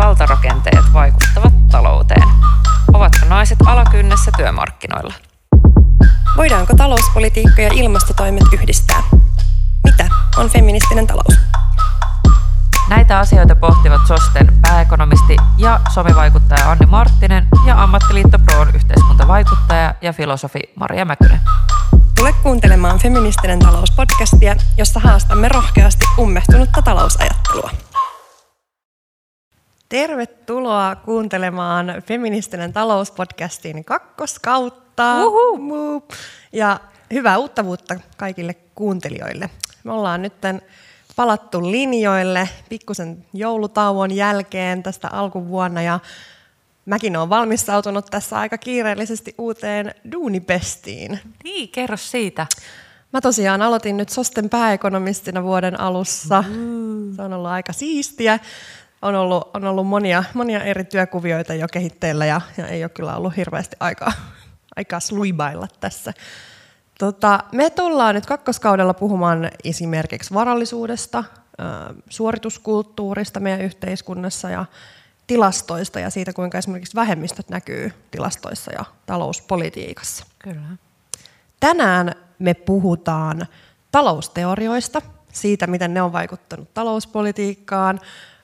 valtarakenteet vaikuttavat talouteen? Ovatko naiset alakynnessä työmarkkinoilla? Voidaanko talouspolitiikka ja ilmastotoimet yhdistää? Mitä on feministinen talous? Näitä asioita pohtivat SOSTEN pääekonomisti ja somivaikuttaja Anni Marttinen ja Ammattiliitto Proon yhteiskuntavaikuttaja ja filosofi Maria Mäkynen. Tule kuuntelemaan Feministinen talous-podcastia, jossa haastamme rohkeasti ummehtunutta talousajattelua. Tervetuloa kuuntelemaan Feministinen talouspodcastin kakkoskautta. Uhu. Ja hyvää uutta vuotta kaikille kuuntelijoille. Me ollaan nyt palattu linjoille pikkusen joulutauon jälkeen tästä alkuvuonna ja mäkin olen valmistautunut tässä aika kiireellisesti uuteen duunipestiin. Niin, kerro siitä. Mä tosiaan aloitin nyt Sosten pääekonomistina vuoden alussa. Mm. Se on ollut aika siistiä. On ollut, on ollut monia, monia eri työkuvioita jo kehitteillä ja, ja ei ole kyllä ollut hirveästi aikaa, aikaa sluibailla tässä. Tota, me tullaan nyt kakkoskaudella puhumaan esimerkiksi varallisuudesta, suorituskulttuurista meidän yhteiskunnassa ja tilastoista ja siitä, kuinka esimerkiksi vähemmistöt näkyy tilastoissa ja talouspolitiikassa. Kyllä. Tänään me puhutaan talousteorioista, siitä, miten ne on vaikuttanut talouspolitiikkaan,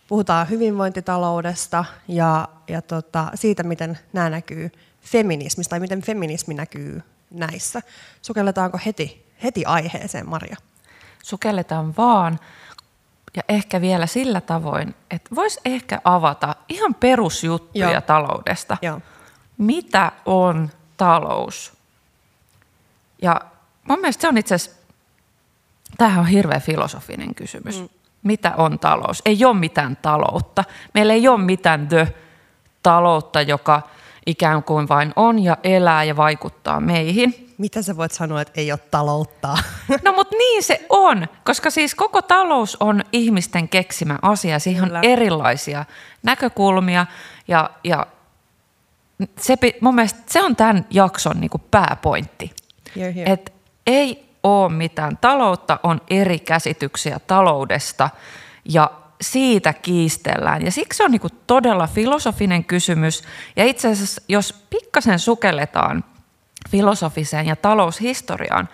puhutaan hyvinvointitaloudesta ja, ja tota, siitä, miten nämä näkyy feminismistä tai miten feminismi näkyy näissä. Sukelletaanko heti, heti aiheeseen, Maria? Sukelletaan vaan. Ja ehkä vielä sillä tavoin, että voisi ehkä avata ihan perusjuttuja Joo. taloudesta. Joo. Mitä on talous? Ja mun mielestä se on itse asiassa, tämähän on hirveän filosofinen kysymys. Mm. Mitä on talous? Ei ole mitään taloutta. Meillä ei ole mitään the taloutta, joka ikään kuin vain on ja elää ja vaikuttaa meihin – mitä sä voit sanoa, että ei ole taloutta? No mutta niin se on, koska siis koko talous on ihmisten keksimä asia. Siihen Kyllä. on erilaisia näkökulmia ja, ja se, mun mielestä se on tämän jakson niin kuin pääpointti. Että ei ole mitään taloutta, on eri käsityksiä taloudesta ja siitä kiistellään. Ja siksi se on niin todella filosofinen kysymys. Ja itse asiassa, jos pikkasen sukelletaan – filosofiseen ja taloushistoriaan,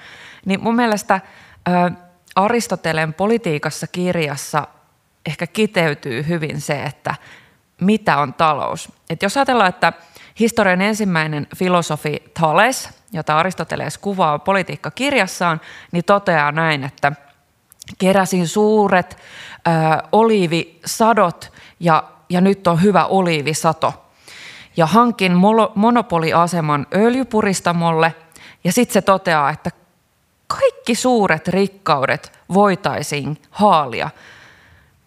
niin mun mielestä Aristoteleen politiikassa kirjassa ehkä kiteytyy hyvin se, että mitä on talous. Et jos ajatellaan, että historian ensimmäinen filosofi Thales, jota Aristoteles kuvaa politiikkakirjassaan, niin toteaa näin, että keräsin suuret ö, oliivisadot ja, ja nyt on hyvä oliivisato. Ja hankin monopoliaseman öljypuristamolle ja sitten se toteaa, että kaikki suuret rikkaudet voitaisiin haalia,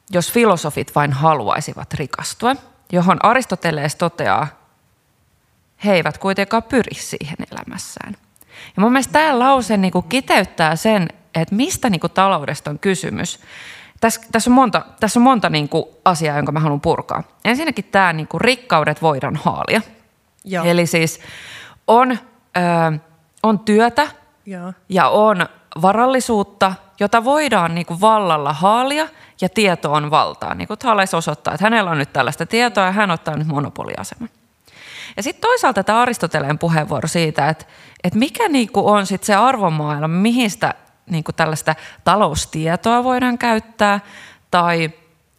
jos filosofit vain haluaisivat rikastua, johon Aristoteles toteaa, he eivät kuitenkaan pyri siihen elämässään. Ja mun mielestä tämä lause niin kuin kiteyttää sen, että mistä niin kuin taloudesta on kysymys. Tässä, tässä on monta, tässä on monta niin kuin asiaa, jonka mä haluan purkaa. Ensinnäkin tämä niin kuin rikkaudet voidaan haalia. Joo. Eli siis on, ö, on työtä Joo. ja on varallisuutta, jota voidaan niin kuin vallalla haalia ja tieto on valtaa. Niin kuin Thales osoittaa, että hänellä on nyt tällaista tietoa ja hän ottaa nyt monopoliaseman. Ja sitten toisaalta tämä Aristoteleen puheenvuoro siitä, että, että mikä niin kuin on sit se arvomaailma, mihin sitä niin kuin tällaista taloustietoa voidaan käyttää tai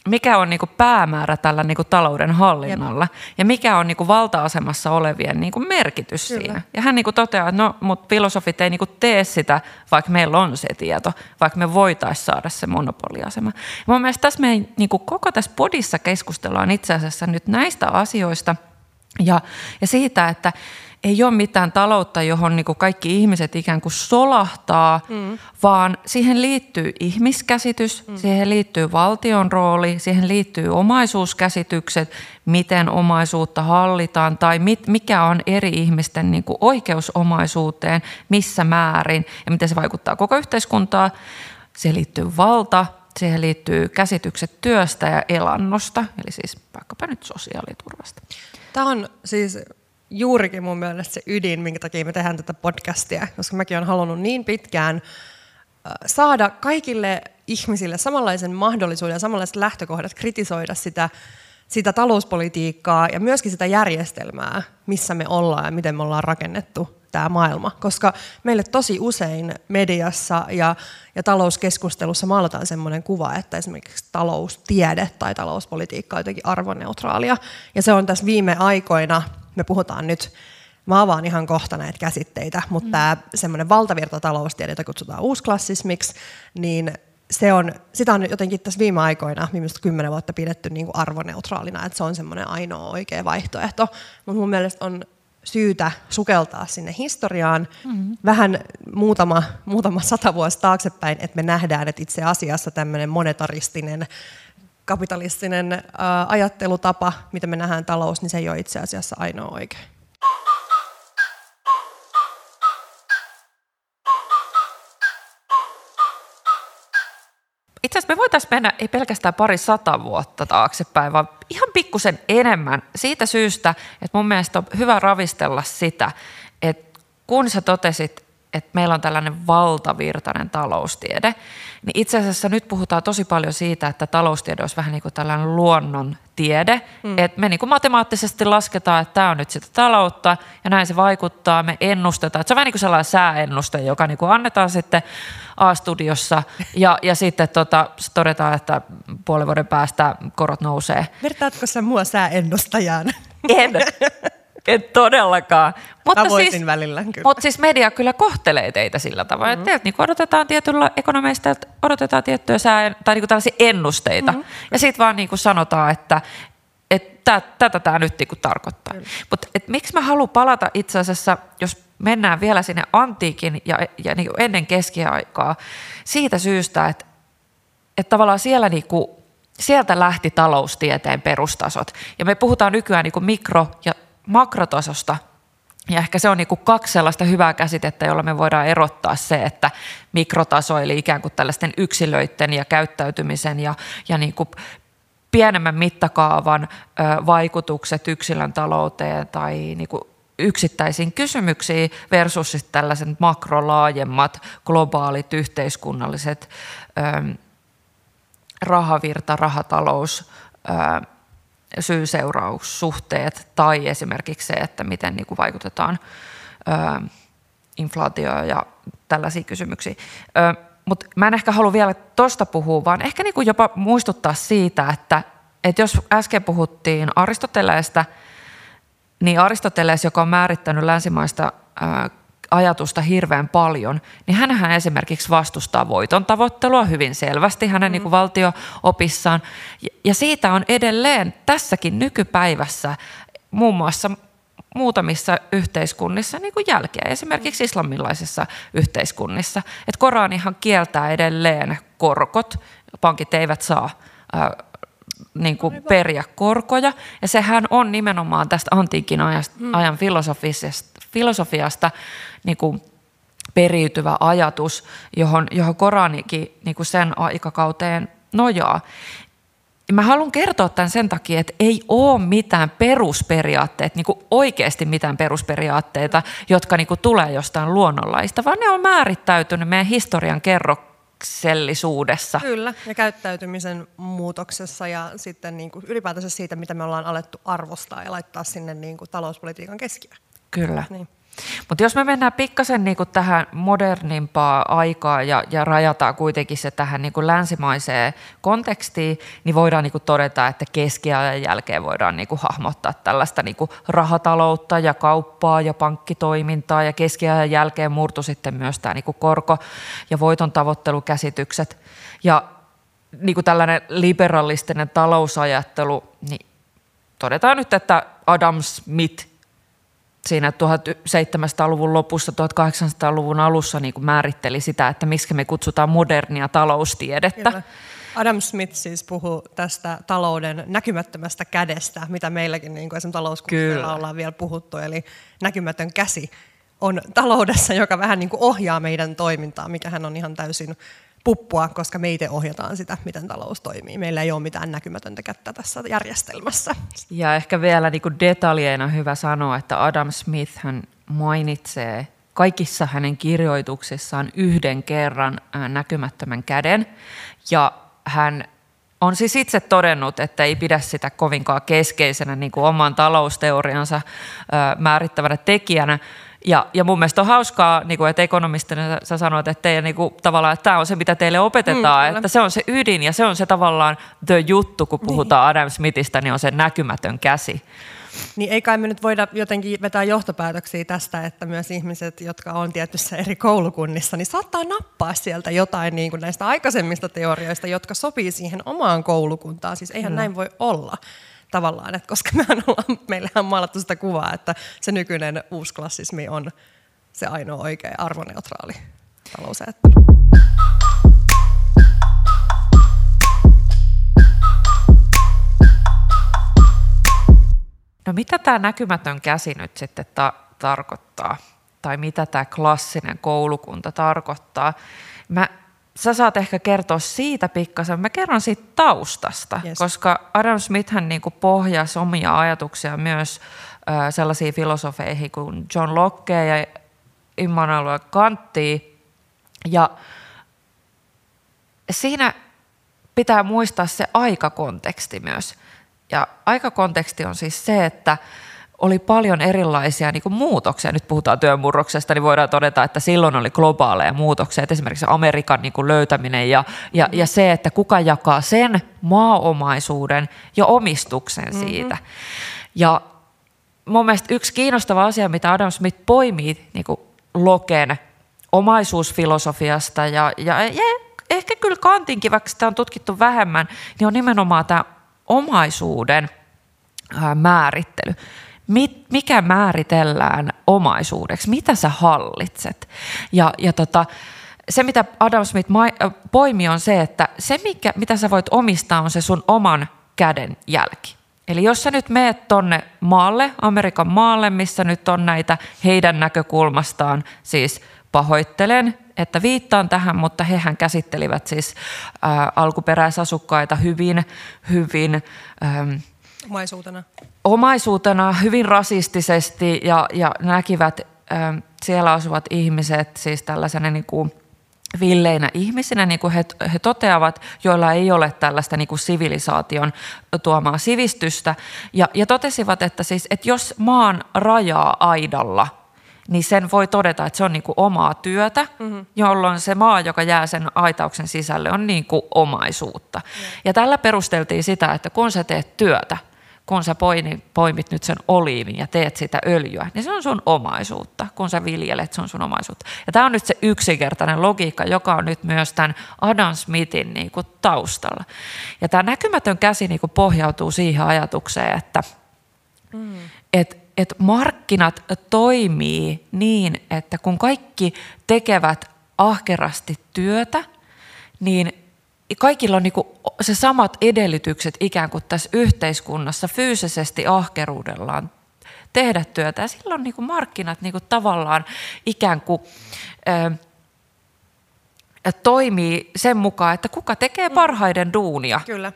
mikä on niin kuin päämäärä tällä niin kuin talouden hallinnalla Jep. ja mikä on niin kuin valta-asemassa olevien niin kuin merkitys Kyllä. siinä. Ja hän niin kuin toteaa, että no, mutta filosofit ei niin kuin tee sitä, vaikka meillä on se tieto, vaikka me voitaisiin saada se monopoliasema. Ja mun mielestä tässä me niin kuin koko tässä podissa keskustellaan itse asiassa nyt näistä asioista ja, ja siitä, että ei ole mitään taloutta, johon niin kuin kaikki ihmiset ikään kuin solahtaa, mm. vaan siihen liittyy ihmiskäsitys, mm. siihen liittyy valtion rooli, siihen liittyy omaisuuskäsitykset, miten omaisuutta hallitaan tai mit, mikä on eri ihmisten niin kuin oikeusomaisuuteen, missä määrin ja miten se vaikuttaa koko yhteiskuntaa. Siihen liittyy valta, siihen liittyy käsitykset työstä ja elannosta, eli siis vaikkapa nyt sosiaaliturvasta. Tämä on siis juurikin mun mielestä se ydin, minkä takia me tehdään tätä podcastia, koska mäkin olen halunnut niin pitkään saada kaikille ihmisille samanlaisen mahdollisuuden ja samanlaiset lähtökohdat kritisoida sitä sitä talouspolitiikkaa ja myöskin sitä järjestelmää, missä me ollaan ja miten me ollaan rakennettu tämä maailma. Koska meille tosi usein mediassa ja, ja talouskeskustelussa maalataan sellainen kuva, että esimerkiksi taloustiede tai talouspolitiikka on jotenkin arvoneutraalia. Ja se on tässä viime aikoina, me puhutaan nyt Mä avaan ihan kohta näitä käsitteitä, mutta mm. tämä semmoinen valtavirtataloustiede, jota kutsutaan uusklassismiksi, niin se on, sitä on jotenkin tässä viime aikoina, viimeiset kymmenen vuotta pidetty niin kuin arvoneutraalina, että se on semmoinen ainoa oikea vaihtoehto. Mutta mun mielestä on syytä sukeltaa sinne historiaan mm-hmm. vähän muutama, muutama sata vuosi taaksepäin, että me nähdään, että itse asiassa tämmöinen monetaristinen kapitalistinen ää, ajattelutapa, mitä me nähdään talous, niin se ei ole itse asiassa ainoa oikein. Itse asiassa me voitaisiin mennä ei pelkästään pari sata vuotta taaksepäin, vaan ihan pikkusen enemmän siitä syystä, että mun mielestä on hyvä ravistella sitä, että kun sä totesit, että meillä on tällainen valtavirtainen taloustiede, niin itse asiassa nyt puhutaan tosi paljon siitä, että taloustiede olisi vähän niin kuin tällainen luonnon tiede, mm. että me niin kuin matemaattisesti lasketaan, että tämä on nyt sitä taloutta ja näin se vaikuttaa, me ennustetaan. Että se on vähän niin kuin sellainen sääennuste, joka niin kuin annetaan sitten A-studiossa ja, ja sitten tota, todetaan, että puolen vuoden päästä korot nousee. Vertaatko sä mua sääennustajaan? En. En todellakaan. Mutta Tavoitin siis, välillä, kyllä. Mutta siis media kyllä kohtelee teitä sillä tavalla, mm-hmm. että teiltä niin odotetaan tietyllä ekonomeista, odotetaan tiettyjä sää, tai niin tällaisia ennusteita. Mm-hmm. Ja sitten vaan niin sanotaan, että, että tätä tämä nyt niin tarkoittaa. Mutta miksi mä haluan palata itse asiassa, jos mennään vielä sinne antiikin ja, ja niin ennen keskiaikaa, siitä syystä, että, että tavallaan siellä niin kuin, sieltä lähti taloustieteen perustasot. Ja me puhutaan nykyään niin mikro- ja makrotasosta, ja ehkä se on niin kuin kaksi sellaista hyvää käsitettä, jolla me voidaan erottaa se, että mikrotaso eli ikään kuin tällaisten yksilöiden ja käyttäytymisen ja, ja niin kuin pienemmän mittakaavan vaikutukset yksilön talouteen tai niin kuin yksittäisiin kysymyksiin versus sitten tällaiset makrolaajemmat globaalit yhteiskunnalliset rahavirta, rahatalous, syy-seuraussuhteet tai esimerkiksi se, että miten niin kuin vaikutetaan ö, inflaatioon ja tällaisia kysymyksiä. Mutta mä en ehkä halua vielä tuosta puhua, vaan ehkä niin kuin jopa muistuttaa siitä, että, että jos äsken puhuttiin Aristoteleesta, niin Aristoteles, joka on määrittänyt länsimaista ö, ajatusta hirveän paljon, niin hänhän esimerkiksi vastustaa voiton tavoittelua hyvin selvästi hänen mm. niin kuin valtio-opissaan. Ja siitä on edelleen tässäkin nykypäivässä muun muassa muutamissa yhteiskunnissa niin kuin jälkeä, esimerkiksi islamilaisissa yhteiskunnissa. Että Koranihan kieltää edelleen korkot, pankit eivät saa niin kuin periä korkoja. Ja sehän on nimenomaan tästä antiikin mm. ajan filosofiasta, filosofiasta niin kuin periytyvä ajatus, johon, johon Koranikin niin kuin sen aikakauteen nojaa. Mä haluan kertoa tämän sen takia, että ei ole mitään perusperiaatteita, niin kuin oikeasti mitään perusperiaatteita, jotka niin kuin tulee jostain luonnonlaista, vaan ne on määrittäytynyt meidän historian kerroksellisuudessa. Kyllä, ja käyttäytymisen muutoksessa ja sitten niin kuin ylipäätänsä siitä, mitä me ollaan alettu arvostaa ja laittaa sinne niin kuin talouspolitiikan keskiöön. Kyllä. Niin. Mutta jos me mennään pikkasen niinku tähän modernimpaa aikaa ja, ja rajataan kuitenkin se tähän niinku länsimaiseen kontekstiin, niin voidaan niinku todeta, että keskiajan jälkeen voidaan niinku hahmottaa tällaista niinku rahataloutta ja kauppaa ja pankkitoimintaa ja keskiajan jälkeen murtu sitten myös tämä niinku korko- ja voiton tavoittelukäsitykset. Ja niinku tällainen liberalistinen talousajattelu, niin todetaan nyt, että Adam Smith siinä 1700-luvun lopussa, 1800-luvun alussa niin kuin määritteli sitä, että miksi me kutsutaan modernia taloustiedettä. Kyllä. Adam Smith siis puhuu tästä talouden näkymättömästä kädestä, mitä meilläkin niin kuin esimerkiksi talouskurssilla ollaan vielä puhuttu, eli näkymätön käsi on taloudessa, joka vähän niin kuin ohjaa meidän toimintaa, mikä hän on ihan täysin puppua, koska me itse ohjataan sitä, miten talous toimii. Meillä ei ole mitään näkymätöntä kättä tässä järjestelmässä. Ja ehkä vielä niin kuin detaljeina hyvä sanoa, että Adam Smith hän mainitsee kaikissa hänen kirjoituksissaan yhden kerran näkymättömän käden. Ja hän on siis itse todennut, että ei pidä sitä kovinkaan keskeisenä niin kuin oman talousteoriansa määrittävänä tekijänä. Ja, ja mun mielestä on hauskaa, niin kuin, että ekonomistina sä sanoit, että, teidän, niin kuin, tavallaan, että tämä on se, mitä teille opetetaan, mm, että se on se ydin ja se on se tavallaan the juttu, kun puhutaan niin. Adam Smithistä, niin on se näkymätön käsi. Niin ei kai me nyt voida jotenkin vetää johtopäätöksiä tästä, että myös ihmiset, jotka on tietyssä eri koulukunnissa, niin saattaa nappaa sieltä jotain niin kuin näistä aikaisemmista teorioista, jotka sopii siihen omaan koulukuntaan. Siis eihän mm. näin voi olla tavallaan, että koska mehän ollaan, meillähän on maalattu sitä kuvaa, että se nykyinen uusklassismi on se ainoa oikea arvoneutraali talousajattelu. No mitä tämä näkymätön käsi nyt sitten ta- tarkoittaa? Tai mitä tämä klassinen koulukunta tarkoittaa? Mä, sä saat ehkä kertoa siitä pikkasen. Mä kerron siitä taustasta, yes. koska Adam Smith hän niinku pohjasi omia ajatuksia myös äh, sellaisiin filosofeihin kuin John Locke ja Immanuel Kantti. Ja siinä pitää muistaa se aikakonteksti myös. Ja aikakonteksti on siis se, että oli paljon erilaisia niin muutoksia. Nyt puhutaan työmurroksesta, niin voidaan todeta, että silloin oli globaaleja muutoksia. Että esimerkiksi Amerikan niin kuin löytäminen ja, ja, ja se, että kuka jakaa sen maaomaisuuden ja omistuksen mm-hmm. siitä. Ja mun mielestä yksi kiinnostava asia, mitä Adam Smith poimii niin kuin Loken omaisuusfilosofiasta ja, ja, ja ehkä kyllä Kantinkin, vaikka sitä on tutkittu vähemmän, niin on nimenomaan tämä omaisuuden määrittely. Mikä määritellään omaisuudeksi? Mitä sä hallitset? Ja, ja tota, se, mitä Adam Smith poimi, on se, että se, mikä, mitä sä voit omistaa, on se sun oman käden jälki. Eli jos sä nyt meet tonne maalle, Amerikan maalle, missä nyt on näitä heidän näkökulmastaan, siis pahoittelen, että viittaan tähän, mutta hehän käsittelivät siis ä, alkuperäisasukkaita hyvin, hyvin... Ä, omaisuutena. Omaisuutena, hyvin rasistisesti ja, ja näkivät ä, siellä asuvat ihmiset siis tällaisena niin kuin villeinä ihmisinä, niin kuin he, he toteavat, joilla ei ole tällaista niin kuin sivilisaation tuomaa sivistystä. Ja, ja totesivat, että, siis, että jos maan rajaa aidalla – niin sen voi todeta, että se on niin kuin omaa työtä, mm-hmm. jolloin se maa, joka jää sen aitauksen sisälle, on niin kuin omaisuutta. Mm. Ja tällä perusteltiin sitä, että kun sä teet työtä, kun sä poimit nyt sen oliivin ja teet sitä öljyä, niin se on sun omaisuutta. Kun sä viljelet, se on sun omaisuutta. Ja tämä on nyt se yksinkertainen logiikka, joka on nyt myös tämän Adam Smithin niin kuin taustalla. Ja tämä näkymätön käsi niin kuin pohjautuu siihen ajatukseen, että mm. et että markkinat toimii niin, että kun kaikki tekevät ahkerasti työtä, niin kaikilla on niinku se samat edellytykset ikään kuin tässä yhteiskunnassa fyysisesti ahkeruudellaan tehdä työtä. Ja silloin niinku markkinat niinku tavallaan ikään kuin ö, toimii sen mukaan, että kuka tekee parhaiden duunia. Kyllä.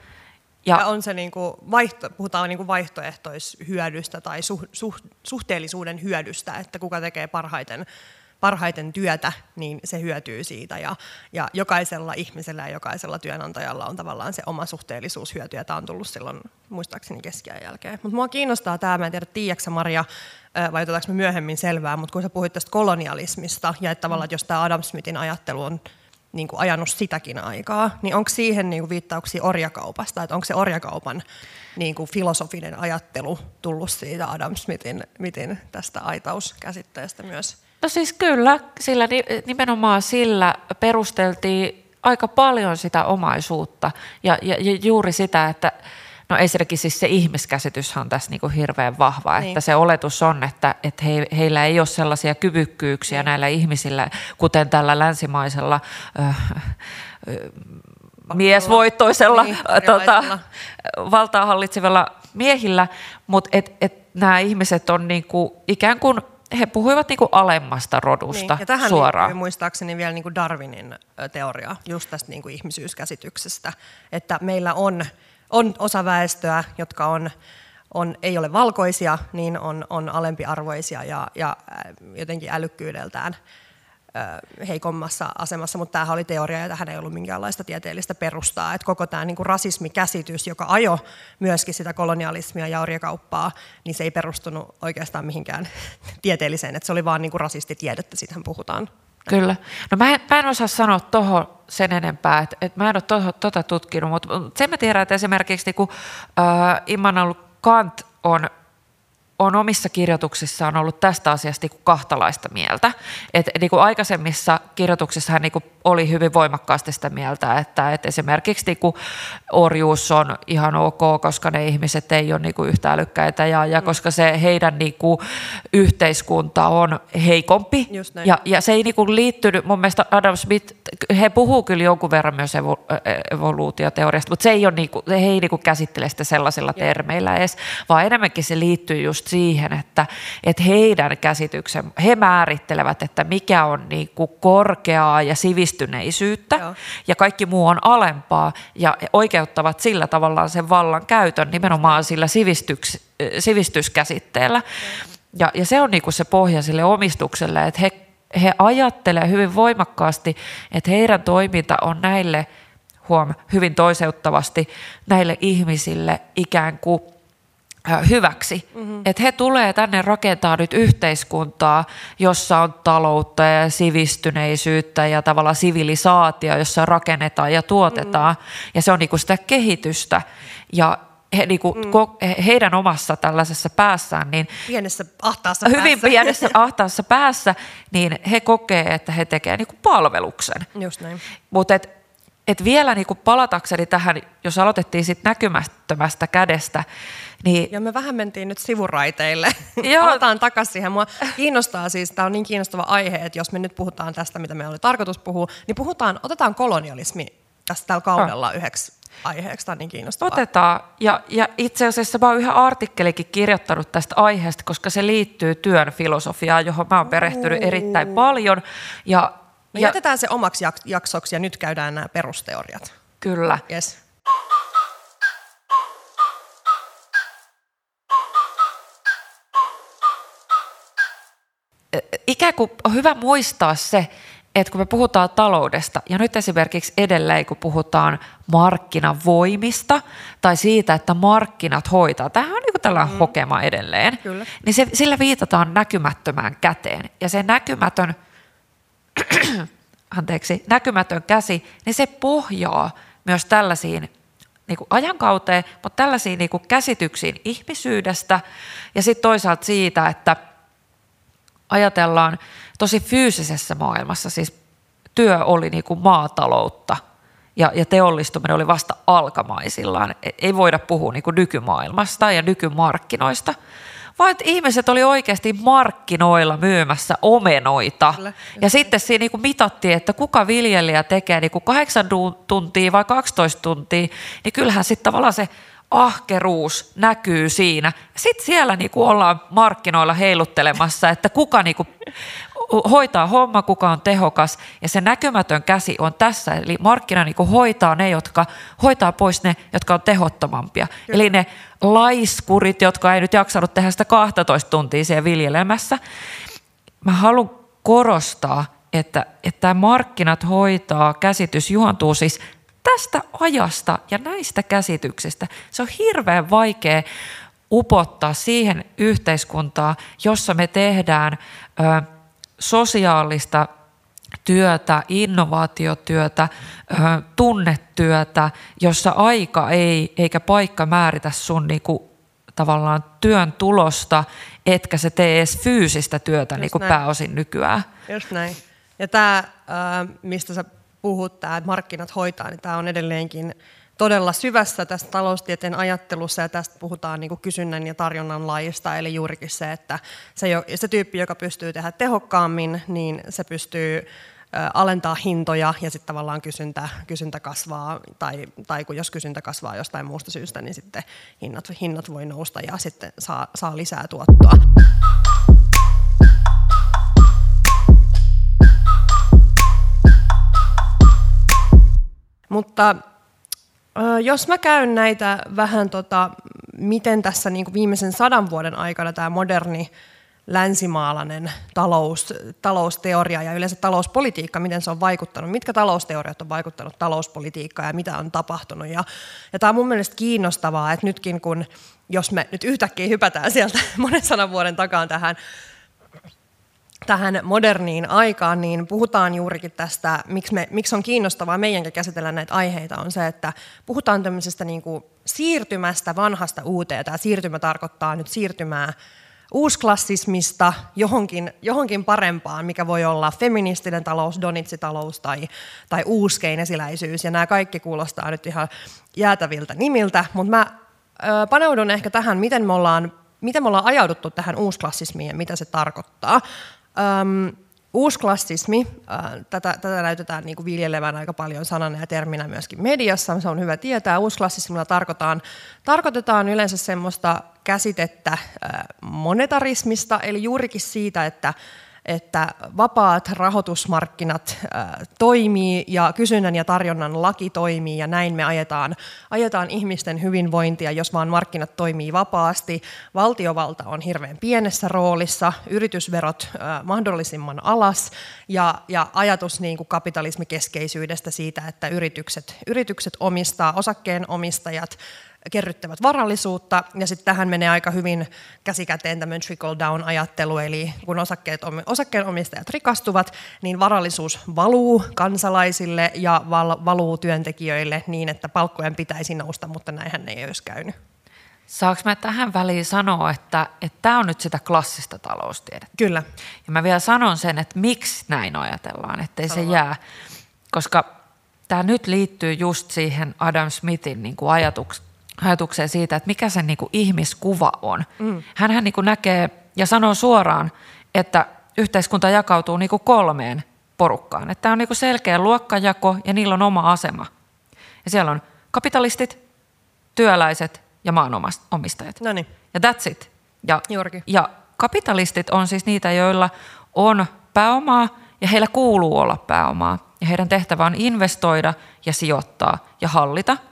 Ja, ja on se niin kuin vaihto, puhutaan niin kuin vaihtoehtoishyödystä tai suh, suh, suhteellisuuden hyödystä, että kuka tekee parhaiten, parhaiten työtä, niin se hyötyy siitä. Ja, ja jokaisella ihmisellä ja jokaisella työnantajalla on tavallaan se oma suhteellisuushyöty, ja tämä on tullut silloin muistaakseni keskiajan jälkeen. Mutta mua kiinnostaa tämä, mä en tiedä, tiedätkö Maria, vai otetaanko me myöhemmin selvää, mutta kun sä puhuit tästä kolonialismista, ja että tavallaan, että jos tämä Adam Smithin ajattelu on niin kuin ajanut sitäkin aikaa, niin onko siihen niin kuin viittauksia orjakaupasta, että onko se orjakaupan niin kuin filosofinen ajattelu tullut siitä Adam Smithin, Smithin tästä aitauskäsitteestä myös? No siis kyllä, sillä nimenomaan sillä perusteltiin aika paljon sitä omaisuutta ja, ja, ja juuri sitä, että No ensinnäkin siis se ihmiskäsitys on tässä niin kuin hirveän vahva, niin. että se oletus on, että, että he, heillä ei ole sellaisia kyvykkyyksiä niin. näillä ihmisillä, kuten tällä länsimaisella äh, miesvoittoisella niin, tota, valtaa hallitsevilla miehillä, mutta et, et nämä ihmiset on niin kuin, ikään kuin he puhuivat niin kuin alemmasta rodusta niin, ja tähän suoraan. muistaakseni vielä niin kuin Darwinin teoria just tästä niin kuin ihmisyyskäsityksestä, että meillä on on osa väestöä, jotka on, on, ei ole valkoisia, niin on, on alempiarvoisia ja, ja jotenkin älykkyydeltään heikommassa asemassa, mutta tämähän oli teoria ja tähän ei ollut minkäänlaista tieteellistä perustaa. Että koko tämä niin kuin rasismikäsitys, joka ajo myöskin sitä kolonialismia ja orjakauppaa, niin se ei perustunut oikeastaan mihinkään tieteelliseen, että se oli vaan niin kuin rasistitiedettä, siitähän puhutaan. Kyllä. No mä en, mä en osaa sanoa tuohon sen enempää, että, että mä en ole tuota tota tutkinut, mutta sen mä tiedän, että esimerkiksi kun äh, Immanuel Kant on on omissa kirjoituksissaan ollut tästä asiasta niin kuin kahtalaista mieltä. Et, niin kuin aikaisemmissa kirjoituksissa hän niin kuin oli hyvin voimakkaasti sitä mieltä, että, että esimerkiksi niin kuin orjuus on ihan ok, koska ne ihmiset ei ole niin kuin yhtä älykkäitä ja, ja mm. koska se heidän niin kuin yhteiskunta on heikompi. Ja, ja se ei niin kuin liittynyt, mun mielestä Adam Smith, he puhuu kyllä jonkun verran myös evo, evoluutioteoriasta, mutta se ei ole niin kuin, he ei niin kuin käsittele sitä sellaisilla Joo. termeillä edes, vaan enemmänkin se liittyy just siihen, että, että heidän käsityksen, he määrittelevät, että mikä on niin kuin korkeaa ja sivistyneisyyttä Joo. ja kaikki muu on alempaa ja oikeuttavat sillä tavallaan sen vallan käytön nimenomaan sillä sivistyks, sivistyskäsitteellä. Ja, ja se on niin kuin se pohja sille omistukselle, että he, he ajattelevat hyvin voimakkaasti, että heidän toiminta on näille, huom, hyvin toiseuttavasti näille ihmisille ikään kuin hyväksi. Mm-hmm. Että he tulee tänne rakentaa nyt yhteiskuntaa, jossa on taloutta ja sivistyneisyyttä ja tavallaan sivilisaatio, jossa rakennetaan ja tuotetaan. Mm-hmm. Ja se on niinku sitä kehitystä. Ja he, niinku, mm. ko, heidän omassa tällaisessa päässään, niin pienessä ahtaassa hyvin päässä. pienessä ahtaassa päässä, niin he kokee, että he tekevät niinku palveluksen. Just näin. Mutta et, et vielä niinku palatakseni tähän, jos aloitettiin sit näkymättömästä kädestä, niin, ja me vähän mentiin nyt sivuraiteille. Joo. Palataan takaisin siihen. Mua kiinnostaa siis, tämä on niin kiinnostava aihe, että jos me nyt puhutaan tästä, mitä meillä oli tarkoitus puhua, niin puhutaan, otetaan kolonialismi tästä tällä kaudella oh. yhdeksi aiheeksi. Tämä on niin kiinnostavaa. Otetaan. Ja, ja itse asiassa mä oon yhden artikkelikin kirjoittanut tästä aiheesta, koska se liittyy työn filosofiaan, johon mä oon perehtynyt erittäin paljon. Ja, me ja, jätetään se omaksi jaksoksi ja nyt käydään nämä perusteoriat. Kyllä. Yes. Ikään kuin on hyvä muistaa se, että kun me puhutaan taloudesta, ja nyt esimerkiksi edelleen kun puhutaan markkinavoimista tai siitä, että markkinat hoitaa, tämähän on niin kuin tällainen mm. hokema edelleen, Kyllä. niin se, sillä viitataan näkymättömään käteen. Ja se näkymätön, anteeksi, näkymätön käsi, niin se pohjaa myös tällaisiin niin kuin ajankauteen, mutta tällaisiin niin kuin käsityksiin ihmisyydestä ja sitten toisaalta siitä, että – ajatellaan tosi fyysisessä maailmassa, siis työ oli niin kuin maataloutta ja, ja teollistuminen oli vasta alkamaisillaan. E, ei voida puhua niin kuin nykymaailmasta ja nykymarkkinoista, vaan että ihmiset oli oikeasti markkinoilla myymässä omenoita. Kyllä, ja sitten siinä niin kuin mitattiin, että kuka viljelijä tekee niin kuin 8 tuntia vai 12 tuntia, niin kyllähän sitten tavallaan se ahkeruus näkyy siinä. Sitten siellä niinku ollaan markkinoilla heiluttelemassa, että kuka niinku hoitaa homma, kuka on tehokas ja se näkymätön käsi on tässä. Eli markkina niinku hoitaa ne, jotka hoitaa pois ne, jotka on tehottomampia. Kyllä. Eli ne laiskurit, jotka ei nyt jaksanut tehdä sitä 12 tuntia siellä viljelemässä. Mä haluan korostaa, että, että markkinat hoitaa käsitys juontuu siis tästä ajasta ja näistä käsityksistä se on hirveän vaikea upottaa siihen yhteiskuntaan, jossa me tehdään ö, sosiaalista työtä, innovaatiotyötä, ö, tunnetyötä, jossa aika ei eikä paikka määritä sun niinku, tavallaan työn tulosta, etkä se tee edes fyysistä työtä niin kuin pääosin nykyään. Just näin. Ja tämä, mistä sä puhut, tämä, että markkinat hoitaa, niin tämä on edelleenkin todella syvässä tässä taloustieteen ajattelussa ja tästä puhutaan niin kuin kysynnän ja tarjonnan laista, eli juurikin se, että se, se tyyppi, joka pystyy tehdä tehokkaammin, niin se pystyy alentaa hintoja ja sitten tavallaan kysyntä, kysyntä kasvaa, tai, tai kun jos kysyntä kasvaa jostain muusta syystä, niin sitten hinnat, hinnat voi nousta ja sitten saa, saa lisää tuottoa. Mutta jos mä käyn näitä vähän, tota, miten tässä niin kuin viimeisen sadan vuoden aikana tämä moderni länsimaalainen talous, talousteoria ja yleensä talouspolitiikka, miten se on vaikuttanut, mitkä talousteoriat on vaikuttanut talouspolitiikkaan ja mitä on tapahtunut. Ja, ja tämä on mun mielestä kiinnostavaa, että nytkin kun, jos me nyt yhtäkkiä hypätään sieltä monen sanan vuoden takaan tähän tähän moderniin aikaan, niin puhutaan juurikin tästä, miksi, me, miksi on kiinnostavaa meidänkin käsitellä näitä aiheita, on se, että puhutaan tämmöisestä niin kuin siirtymästä vanhasta uuteen. Tämä siirtymä tarkoittaa nyt siirtymää uusklassismista johonkin, johonkin parempaan, mikä voi olla feministinen talous, donitsitalous tai, tai uuskeinesiläisyys. Ja nämä kaikki kuulostaa nyt ihan jäätäviltä nimiltä, mutta mä ö, paneudun ehkä tähän, miten me ollaan miten me ollaan ajauduttu tähän uusklassismiin ja mitä se tarkoittaa. Öm, uusklassismi, tätä, tätä näytetään niin kuin viljelevän aika paljon sanana ja terminä myöskin mediassa, se on hyvä tietää. Uusklassismilla tarkoitetaan, tarkoitetaan yleensä semmoista käsitettä monetarismista, eli juurikin siitä, että että vapaat rahoitusmarkkinat äh, toimii ja kysynnän ja tarjonnan laki toimii ja näin me ajetaan, ajetaan ihmisten hyvinvointia, jos vaan markkinat toimii vapaasti. Valtiovalta on hirveän pienessä roolissa, yritysverot äh, mahdollisimman alas ja, ja ajatus niin kuin kapitalismikeskeisyydestä siitä, että yritykset, yritykset omistaa, osakkeen omistajat kerryttävät varallisuutta, ja sitten tähän menee aika hyvin käsikäteen tämmöinen trickle-down-ajattelu, eli kun osakkeet, osakkeenomistajat rikastuvat, niin varallisuus valuu kansalaisille ja val, valuu työntekijöille niin, että palkkojen pitäisi nousta, mutta näinhän ei olisi käynyt. Saanko mä tähän väliin sanoa, että tämä on nyt sitä klassista taloustiedettä? Kyllä. Ja mä vielä sanon sen, että miksi näin ajatellaan, ettei Sano. se jää. Koska tämä nyt liittyy just siihen Adam Smithin niin kuin ajatuks, ajatukseen siitä, että mikä se niin kuin ihmiskuva on. Mm. Hänhän niin kuin näkee ja sanoo suoraan, että yhteiskunta jakautuu niin kuin kolmeen porukkaan. Että tämä on niin kuin selkeä luokkajako ja niillä on oma asema. Ja siellä on kapitalistit, työläiset ja maanomistajat. Noniin. Ja that's it. Ja, Juurikin. ja kapitalistit on siis niitä, joilla on pääomaa ja heillä kuuluu olla pääomaa. Ja heidän tehtävä on investoida ja sijoittaa ja hallita –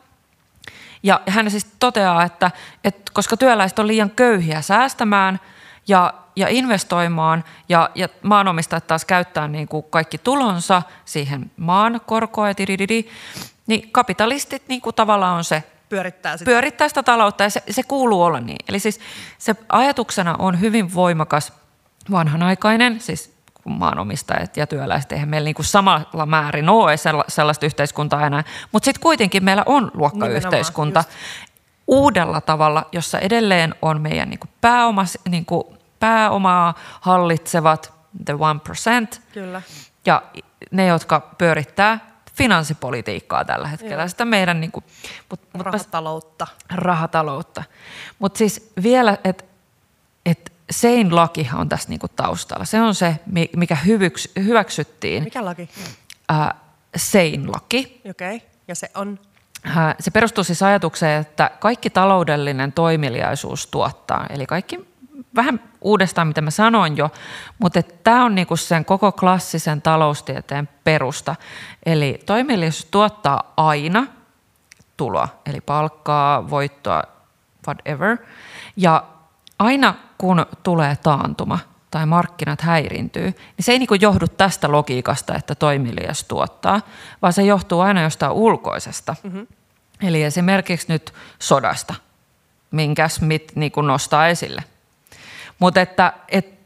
ja hän siis toteaa, että, että koska työläiset on liian köyhiä säästämään ja, ja investoimaan ja, ja maanomistajat taas käyttää niin kuin kaikki tulonsa siihen maan korkoa ja niin kapitalistit niin kuin tavallaan on se pyörittää sitä. pyörittää sitä taloutta ja se, se kuuluu olla niin. Eli siis se ajatuksena on hyvin voimakas vanhanaikainen, siis maanomistajat ja työläiset, eihän meillä niin samalla määrin ole sellaista yhteiskuntaa enää, mutta sitten kuitenkin meillä on luokkayhteiskunta uudella tavalla, jossa edelleen on meidän niin pääoma, niin pääomaa hallitsevat the one percent Kyllä. ja ne, jotka pyörittää finanssipolitiikkaa tällä hetkellä, Joo. sitä meidän niin kuin, mut, rahataloutta. Rahataloutta. Mutta siis vielä, että et Sein laki on tässä niinku taustalla. Se on se, mikä hyvyks, hyväksyttiin. Mikä laki? Äh, Sein laki. Okei, okay. ja se on? Äh, se perustuu siis ajatukseen, että kaikki taloudellinen toimeliaisuus tuottaa. Eli kaikki vähän uudestaan, mitä mä sanoin jo, mutta tämä on niinku sen koko klassisen taloustieteen perusta. Eli toimeliaisuus tuottaa aina tuloa, eli palkkaa, voittoa, whatever. Ja aina kun tulee taantuma tai markkinat häirintyy, niin se ei niin johdu tästä logiikasta, että toimilias tuottaa, vaan se johtuu aina jostain ulkoisesta. Mm-hmm. Eli esimerkiksi nyt sodasta, minkä Smith niin nostaa esille. Mutta että, et,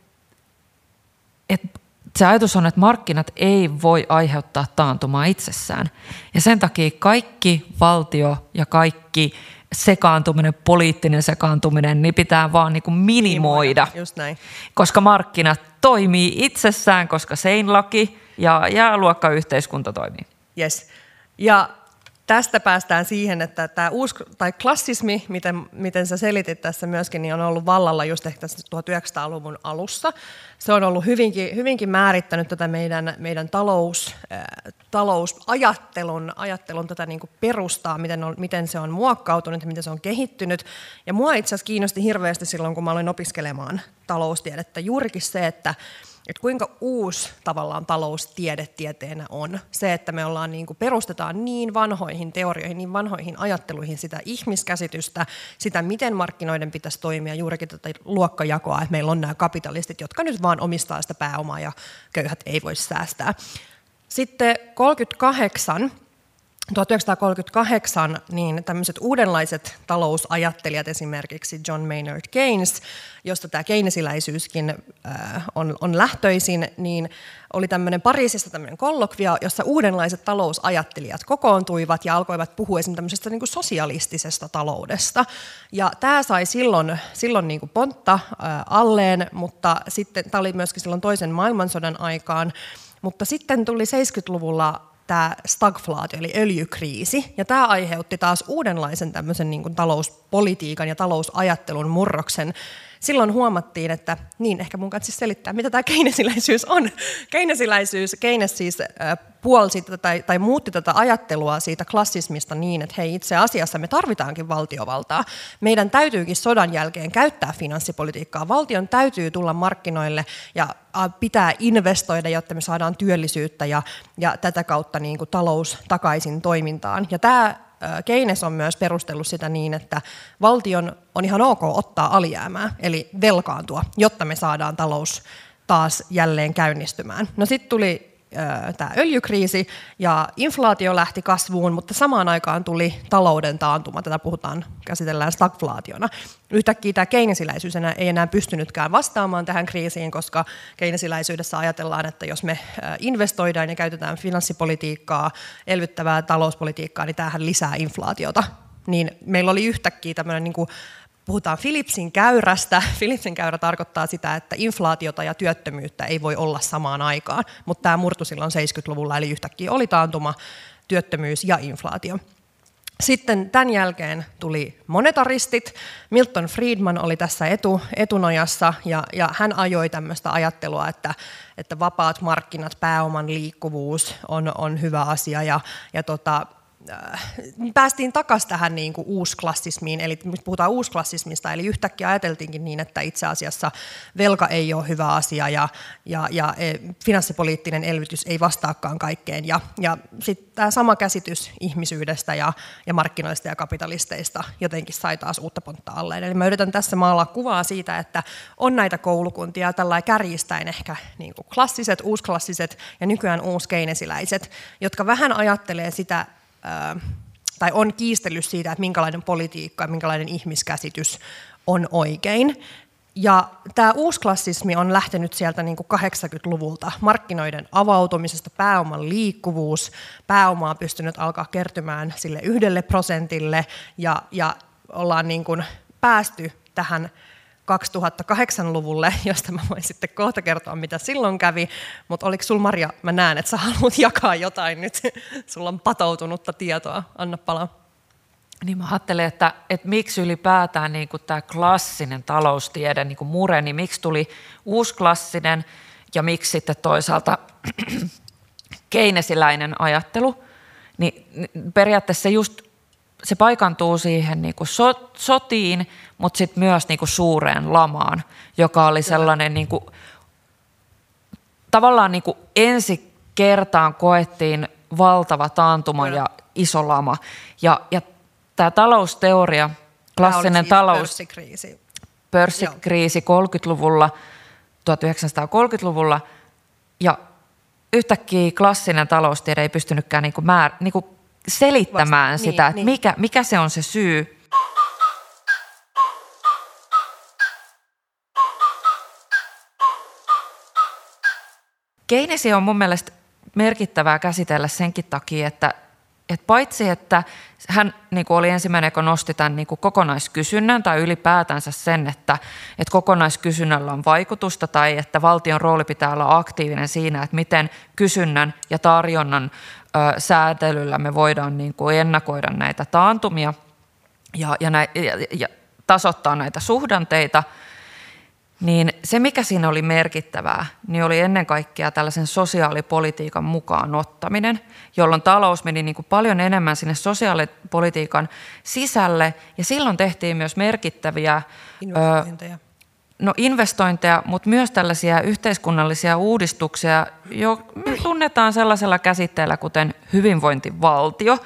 et se ajatus on, että markkinat ei voi aiheuttaa taantumaa itsessään. Ja sen takia kaikki valtio ja kaikki sekaantuminen, poliittinen sekaantuminen, niin pitää vaan niin kuin minimoida. Just näin. Koska markkinat toimii itsessään, koska sein laki ja, ja luokkayhteiskunta toimii. Yes. Ja tästä päästään siihen, että tämä uusi, tai klassismi, miten, miten sä selitit tässä myöskin, niin on ollut vallalla just ehkä 1900-luvun alussa. Se on ollut hyvinkin, hyvinkin määrittänyt tätä meidän, meidän talous, talousajattelun ajattelun tätä niin kuin perustaa, miten, on, miten se on muokkautunut ja miten se on kehittynyt. Ja mua itse asiassa kiinnosti hirveästi silloin, kun mä aloin opiskelemaan taloustiedettä, juurikin se, että että kuinka uusi tavallaan taloustiede tieteenä on. Se, että me ollaan niin kuin perustetaan niin vanhoihin teorioihin, niin vanhoihin ajatteluihin sitä ihmiskäsitystä, sitä miten markkinoiden pitäisi toimia, juurikin tätä luokkajakoa, että meillä on nämä kapitalistit, jotka nyt vaan omistaa sitä pääomaa ja köyhät ei voi säästää. Sitten 38 1938 niin tämmöiset uudenlaiset talousajattelijat, esimerkiksi John Maynard Keynes, josta tämä keynesiläisyyskin äh, on, on lähtöisin, niin oli tämmöinen Pariisissa tämmöinen kollokvia, jossa uudenlaiset talousajattelijat kokoontuivat ja alkoivat puhua esimerkiksi tämmöisestä niin kuin sosialistisesta taloudesta. Ja tämä sai silloin, silloin niin kuin pontta äh, alleen, mutta sitten tämä oli myöskin silloin toisen maailmansodan aikaan, mutta sitten tuli 70-luvulla tämä stagflaatio, eli öljykriisi, ja tämä aiheutti taas uudenlaisen tämmöisen niin kuin talouspolitiikan ja talousajattelun murroksen. Silloin huomattiin, että niin, ehkä mun kanssa selittää, mitä tämä keinesiläisyys on. Keinesiläisyys, Keynes siis puolsi tai, tai muutti tätä ajattelua siitä klassismista niin, että hei itse asiassa me tarvitaankin valtiovaltaa. Meidän täytyykin sodan jälkeen käyttää finanssipolitiikkaa. Valtion täytyy tulla markkinoille ja pitää investoida, jotta me saadaan työllisyyttä ja, ja tätä kautta niin kuin talous takaisin toimintaan. Ja tämä Keynes on myös perustellut sitä niin, että valtion on ihan ok ottaa alijäämää, eli velkaantua, jotta me saadaan talous taas jälleen käynnistymään. No sitten tuli tämä öljykriisi ja inflaatio lähti kasvuun, mutta samaan aikaan tuli talouden taantuma. Tätä puhutaan, käsitellään stagflaationa. Yhtäkkiä tämä keinesiläisyys ei enää pystynytkään vastaamaan tähän kriisiin, koska keinesiläisyydessä ajatellaan, että jos me investoidaan ja käytetään finanssipolitiikkaa, elvyttävää talouspolitiikkaa, niin tämähän lisää inflaatiota. Niin meillä oli yhtäkkiä tämmöinen niin kuin puhutaan Philipsin käyrästä. Philipsin käyrä tarkoittaa sitä, että inflaatiota ja työttömyyttä ei voi olla samaan aikaan, mutta tämä murtu silloin 70-luvulla, eli yhtäkkiä oli taantuma, työttömyys ja inflaatio. Sitten tämän jälkeen tuli monetaristit. Milton Friedman oli tässä etu, etunojassa ja, ja hän ajoi tämmöistä ajattelua, että, että vapaat markkinat, pääoman liikkuvuus on, on hyvä asia ja, ja tota, päästiin takaisin tähän niin kuin uusklassismiin, eli puhutaan uusklassismista, eli yhtäkkiä ajateltiinkin niin, että itse asiassa velka ei ole hyvä asia ja, ja, ja e, finanssipoliittinen elvytys ei vastaakaan kaikkeen. Ja, ja sitten tämä sama käsitys ihmisyydestä ja, ja markkinoista ja kapitalisteista jotenkin sai taas uutta pontta alleen. Eli mä yritän tässä maalaa kuvaa siitä, että on näitä koulukuntia tällä kärjistäen ehkä niin kuin klassiset, uusklassiset ja nykyään uuskeinesiläiset, jotka vähän ajattelee sitä tai on kiistellyt siitä, että minkälainen politiikka ja minkälainen ihmiskäsitys on oikein. Ja tämä uusklassismi on lähtenyt sieltä niin kuin 80-luvulta markkinoiden avautumisesta, pääoman liikkuvuus, pääoma on pystynyt alkaa kertymään sille yhdelle prosentille ja, ja ollaan niin kuin päästy tähän 2008-luvulle, josta mä voin sitten kohta kertoa, mitä silloin kävi. Mutta oliko sulla Maria, mä näen, että sä haluat jakaa jotain nyt. Sulla on patoutunutta tietoa. Anna palaa. Niin mä ajattelen, että, että miksi ylipäätään niin kuin tämä klassinen taloustiede niin kuin niin miksi tuli uusklassinen ja miksi sitten toisaalta keinesiläinen ajattelu, niin periaatteessa just se paikantuu siihen niin kuin so, sotiin, mutta sitten myös niin kuin suureen lamaan, joka oli sellainen niin kuin, tavallaan niin kuin ensi kertaan koettiin valtava taantuma ja iso lama. Ja, ja tämä talousteoria, klassinen siis talous... Pörssikriisi. Pörssikriisi 30-luvulla, 1930-luvulla, ja yhtäkkiä klassinen taloustiede ei pystynytkään niin kuin määr, niin kuin selittämään Vasta, sitä, niin, että niin. Mikä, mikä se on se syy. Keinesi on mun mielestä merkittävää käsitellä senkin takia, että, että paitsi että hän niin kuin oli ensimmäinen, joka nosti tämän niin kuin kokonaiskysynnän tai ylipäätänsä sen, että, että kokonaiskysynnällä on vaikutusta tai että valtion rooli pitää olla aktiivinen siinä, että miten kysynnän ja tarjonnan säätelyllä me voidaan niin kuin ennakoida näitä taantumia ja, ja, nä, ja, ja tasoittaa näitä suhdanteita, niin se mikä siinä oli merkittävää, niin oli ennen kaikkea tällaisen sosiaalipolitiikan mukaan ottaminen, jolloin talous meni niin kuin paljon enemmän sinne sosiaalipolitiikan sisälle ja silloin tehtiin myös merkittäviä investointeja. No investointeja, mutta myös tällaisia yhteiskunnallisia uudistuksia, jo me tunnetaan sellaisella käsitteellä kuten hyvinvointivaltio.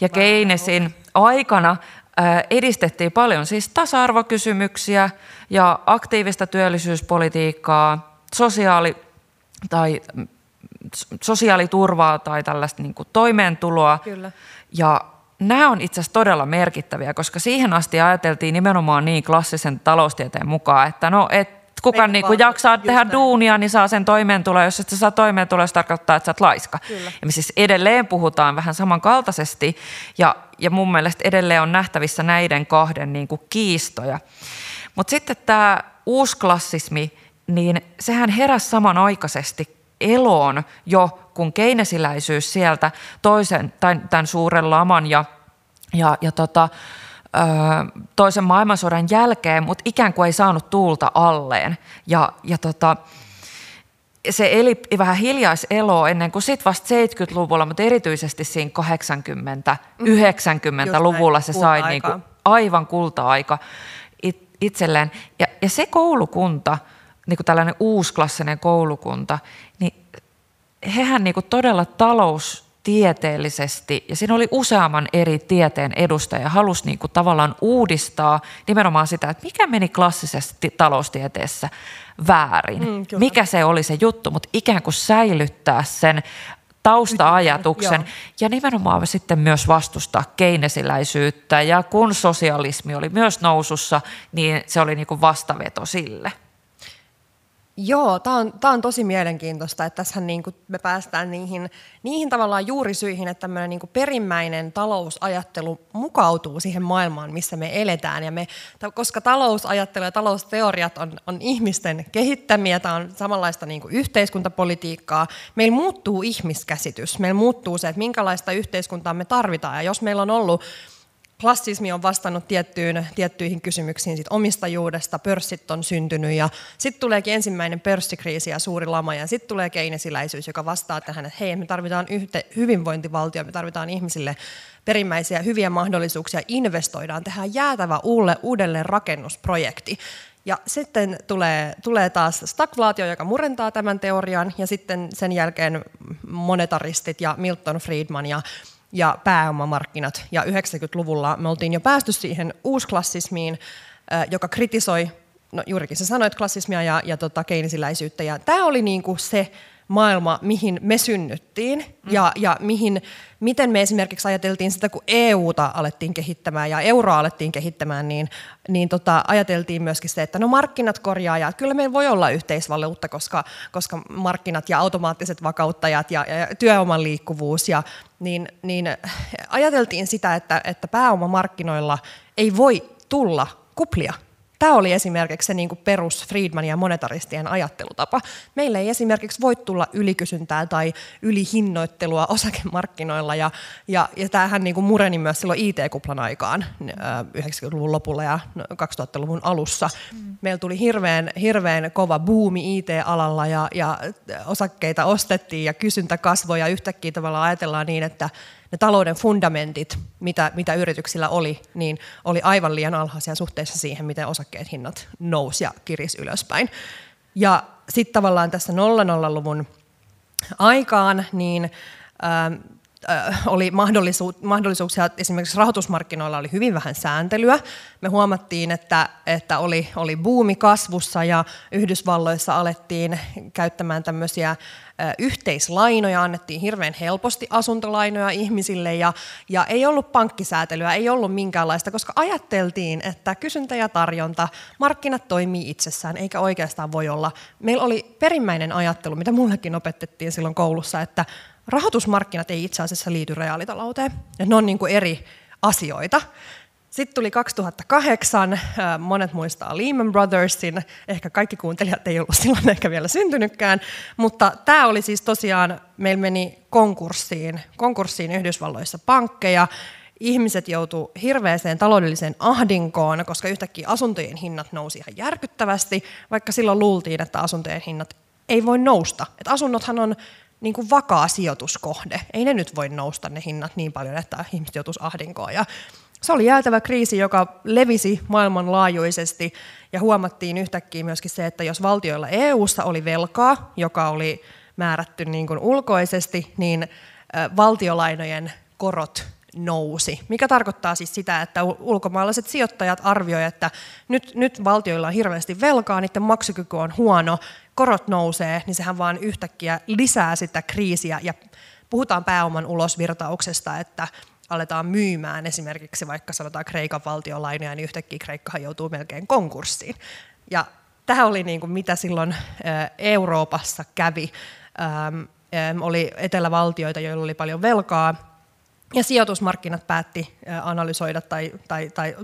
Ja Keynesin aikana edistettiin paljon siis tasa-arvokysymyksiä ja aktiivista työllisyyspolitiikkaa, sosiaali- tai sosiaaliturvaa tai tällaista niin kuin toimeentuloa. Kyllä. Ja nämä on itse asiassa todella merkittäviä, koska siihen asti ajateltiin nimenomaan niin klassisen taloustieteen mukaan, että no, et kuka niin kuin jaksaa tehdä näin. duunia, niin saa sen toimeentuloa. Jos et saa toimeentuloa, se tarkoittaa, että sä oot laiska. Kyllä. Ja me siis edelleen puhutaan vähän samankaltaisesti, ja, ja mun mielestä edelleen on nähtävissä näiden kahden niin kuin kiistoja. Mutta sitten tämä uusklassismi, niin sehän heräsi samanaikaisesti eloon jo, kun keinesiläisyys sieltä toisen, tämän, tämän suuren laman ja, ja, ja tota, toisen maailmansodan jälkeen, mutta ikään kuin ei saanut tuulta alleen. Ja, ja tota, se eli vähän hiljaiseloa ennen kuin sitten vasta 70-luvulla, mutta erityisesti siinä 80-90-luvulla se sai niin kuin aivan kulta-aika itselleen. Ja, ja se koulukunta, niin kuin tällainen uusklassinen koulukunta, niin hehän niin kuin todella taloustieteellisesti, ja siinä oli useamman eri tieteen edustaja, halusi niin kuin tavallaan uudistaa nimenomaan sitä, että mikä meni klassisesti taloustieteessä väärin, mm, mikä se oli se juttu, mutta ikään kuin säilyttää sen tausta-ajatuksen ja nimenomaan sitten myös vastustaa keinesiläisyyttä. Ja kun sosialismi oli myös nousussa, niin se oli niin kuin vastaveto sille. Joo, tämä on, tää on tosi mielenkiintoista, että tässä niin me päästään niihin, niihin tavallaan juurisyihin, että tämmöinen niin perimmäinen talousajattelu mukautuu siihen maailmaan, missä me eletään. Ja me, koska talousajattelu ja talousteoriat on, on ihmisten kehittämiä, tämä on samanlaista niin yhteiskuntapolitiikkaa, meillä muuttuu ihmiskäsitys, meillä muuttuu se, että minkälaista yhteiskuntaa me tarvitaan. Ja jos meillä on ollut klassismi on vastannut tiettyyn, tiettyihin kysymyksiin sit omistajuudesta, pörssit on syntynyt ja sitten tuleekin ensimmäinen pörssikriisi ja suuri lama ja sitten tulee keinesiläisyys, joka vastaa tähän, että hei, me tarvitaan yhte, hyvinvointivaltio, me tarvitaan ihmisille perimmäisiä hyviä mahdollisuuksia, investoidaan, tehdään jäätävä uudelle, uudelleen rakennusprojekti. Ja sitten tulee, tulee taas stagflaatio, joka murentaa tämän teorian, ja sitten sen jälkeen monetaristit ja Milton Friedman ja ja pääomamarkkinat. Ja 90-luvulla me oltiin jo päästy siihen uusklassismiin, joka kritisoi, no juurikin sä sanoit klassismia ja, ja tota keinisiläisyyttä. Ja tämä oli niinku se maailma, mihin me synnyttiin mm. ja, ja mihin, miten me esimerkiksi ajateltiin sitä, kun EUta alettiin kehittämään ja euroa alettiin kehittämään, niin, niin tota, ajateltiin myöskin se, että no markkinat korjaa ja kyllä meillä voi olla yhteisvaluutta, koska, koska markkinat ja automaattiset vakauttajat ja, ja työoman liikkuvuus ja niin, niin ajateltiin sitä, että, että pääomamarkkinoilla ei voi tulla kuplia Tämä oli esimerkiksi se niin kuin perus Friedmanin ja monetaristien ajattelutapa. Meillä ei esimerkiksi voi tulla ylikysyntää tai ylihinnoittelua osakemarkkinoilla, ja, ja, ja tämähän niin kuin mureni myös silloin IT-kuplan aikaan 90-luvun lopulla ja 2000-luvun alussa. Mm. Meillä tuli hirveän, hirveän kova buumi IT-alalla, ja, ja osakkeita ostettiin, ja kysyntä kasvoi, ja yhtäkkiä tavallaan ajatellaan niin, että ne talouden fundamentit, mitä, mitä yrityksillä oli, niin oli aivan liian alhaisia suhteessa siihen, miten osakkeet hinnat nousi ja kiris ylöspäin. Ja sitten tavallaan tässä 00-luvun aikaan, niin ähm, oli mahdollisuus, mahdollisuuksia, esimerkiksi rahoitusmarkkinoilla oli hyvin vähän sääntelyä. Me huomattiin, että, että oli, oli buumi kasvussa ja Yhdysvalloissa alettiin käyttämään tämmöisiä yhteislainoja, annettiin hirveän helposti asuntolainoja ihmisille ja, ja ei ollut pankkisäätelyä, ei ollut minkäänlaista, koska ajateltiin, että kysyntä ja tarjonta, markkinat toimii itsessään eikä oikeastaan voi olla. Meillä oli perimmäinen ajattelu, mitä mullekin opetettiin silloin koulussa, että rahoitusmarkkinat ei itse asiassa liity reaalitalouteen. Ne on niin kuin eri asioita. Sitten tuli 2008, äh, monet muistaa Lehman Brothersin, ehkä kaikki kuuntelijat ei ollut silloin ehkä vielä syntynytkään, mutta tämä oli siis tosiaan, meillä meni konkurssiin, konkurssiin Yhdysvalloissa pankkeja, ihmiset joutu hirveäseen taloudelliseen ahdinkoon, koska yhtäkkiä asuntojen hinnat nousi ihan järkyttävästi, vaikka silloin luultiin, että asuntojen hinnat ei voi nousta. Et asunnothan on niin kuin vakaa sijoituskohde. Ei ne nyt voi nousta ne hinnat niin paljon, että ihmiset joutuisi ahdinkoon. Ja, Se oli jäätävä kriisi, joka levisi maailmanlaajuisesti ja huomattiin yhtäkkiä myöskin se, että jos valtioilla EU:ssa oli velkaa, joka oli määrätty niin kuin ulkoisesti, niin valtiolainojen korot nousi, mikä tarkoittaa siis sitä, että ulkomaalaiset sijoittajat arvioivat, että nyt, nyt valtioilla on hirveästi velkaa, niiden maksukyky on huono, korot nousee, niin sehän vaan yhtäkkiä lisää sitä kriisiä ja puhutaan pääoman ulosvirtauksesta, että aletaan myymään esimerkiksi vaikka sanotaan Kreikan valtiolainoja, niin yhtäkkiä Kreikkahan joutuu melkein konkurssiin. Ja tähän oli niin kuin mitä silloin Euroopassa kävi. Oli etelävaltioita, joilla oli paljon velkaa, ja sijoitusmarkkinat päätti analysoida tai, tai, tai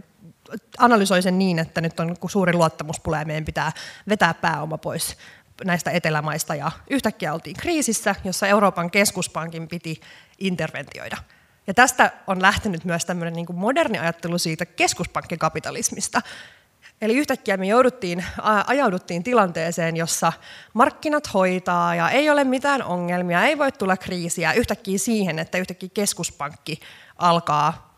analysoi sen niin, että nyt on suuri luottamuspula ja meidän pitää vetää pääoma pois näistä etelämaista. Ja yhtäkkiä oltiin kriisissä, jossa Euroopan keskuspankin piti interventioida. Ja tästä on lähtenyt myös tämmöinen niin moderni ajattelu siitä keskuspankkikapitalismista. Eli yhtäkkiä me jouduttiin, ajauduttiin tilanteeseen, jossa markkinat hoitaa ja ei ole mitään ongelmia, ei voi tulla kriisiä yhtäkkiä siihen, että yhtäkkiä keskuspankki alkaa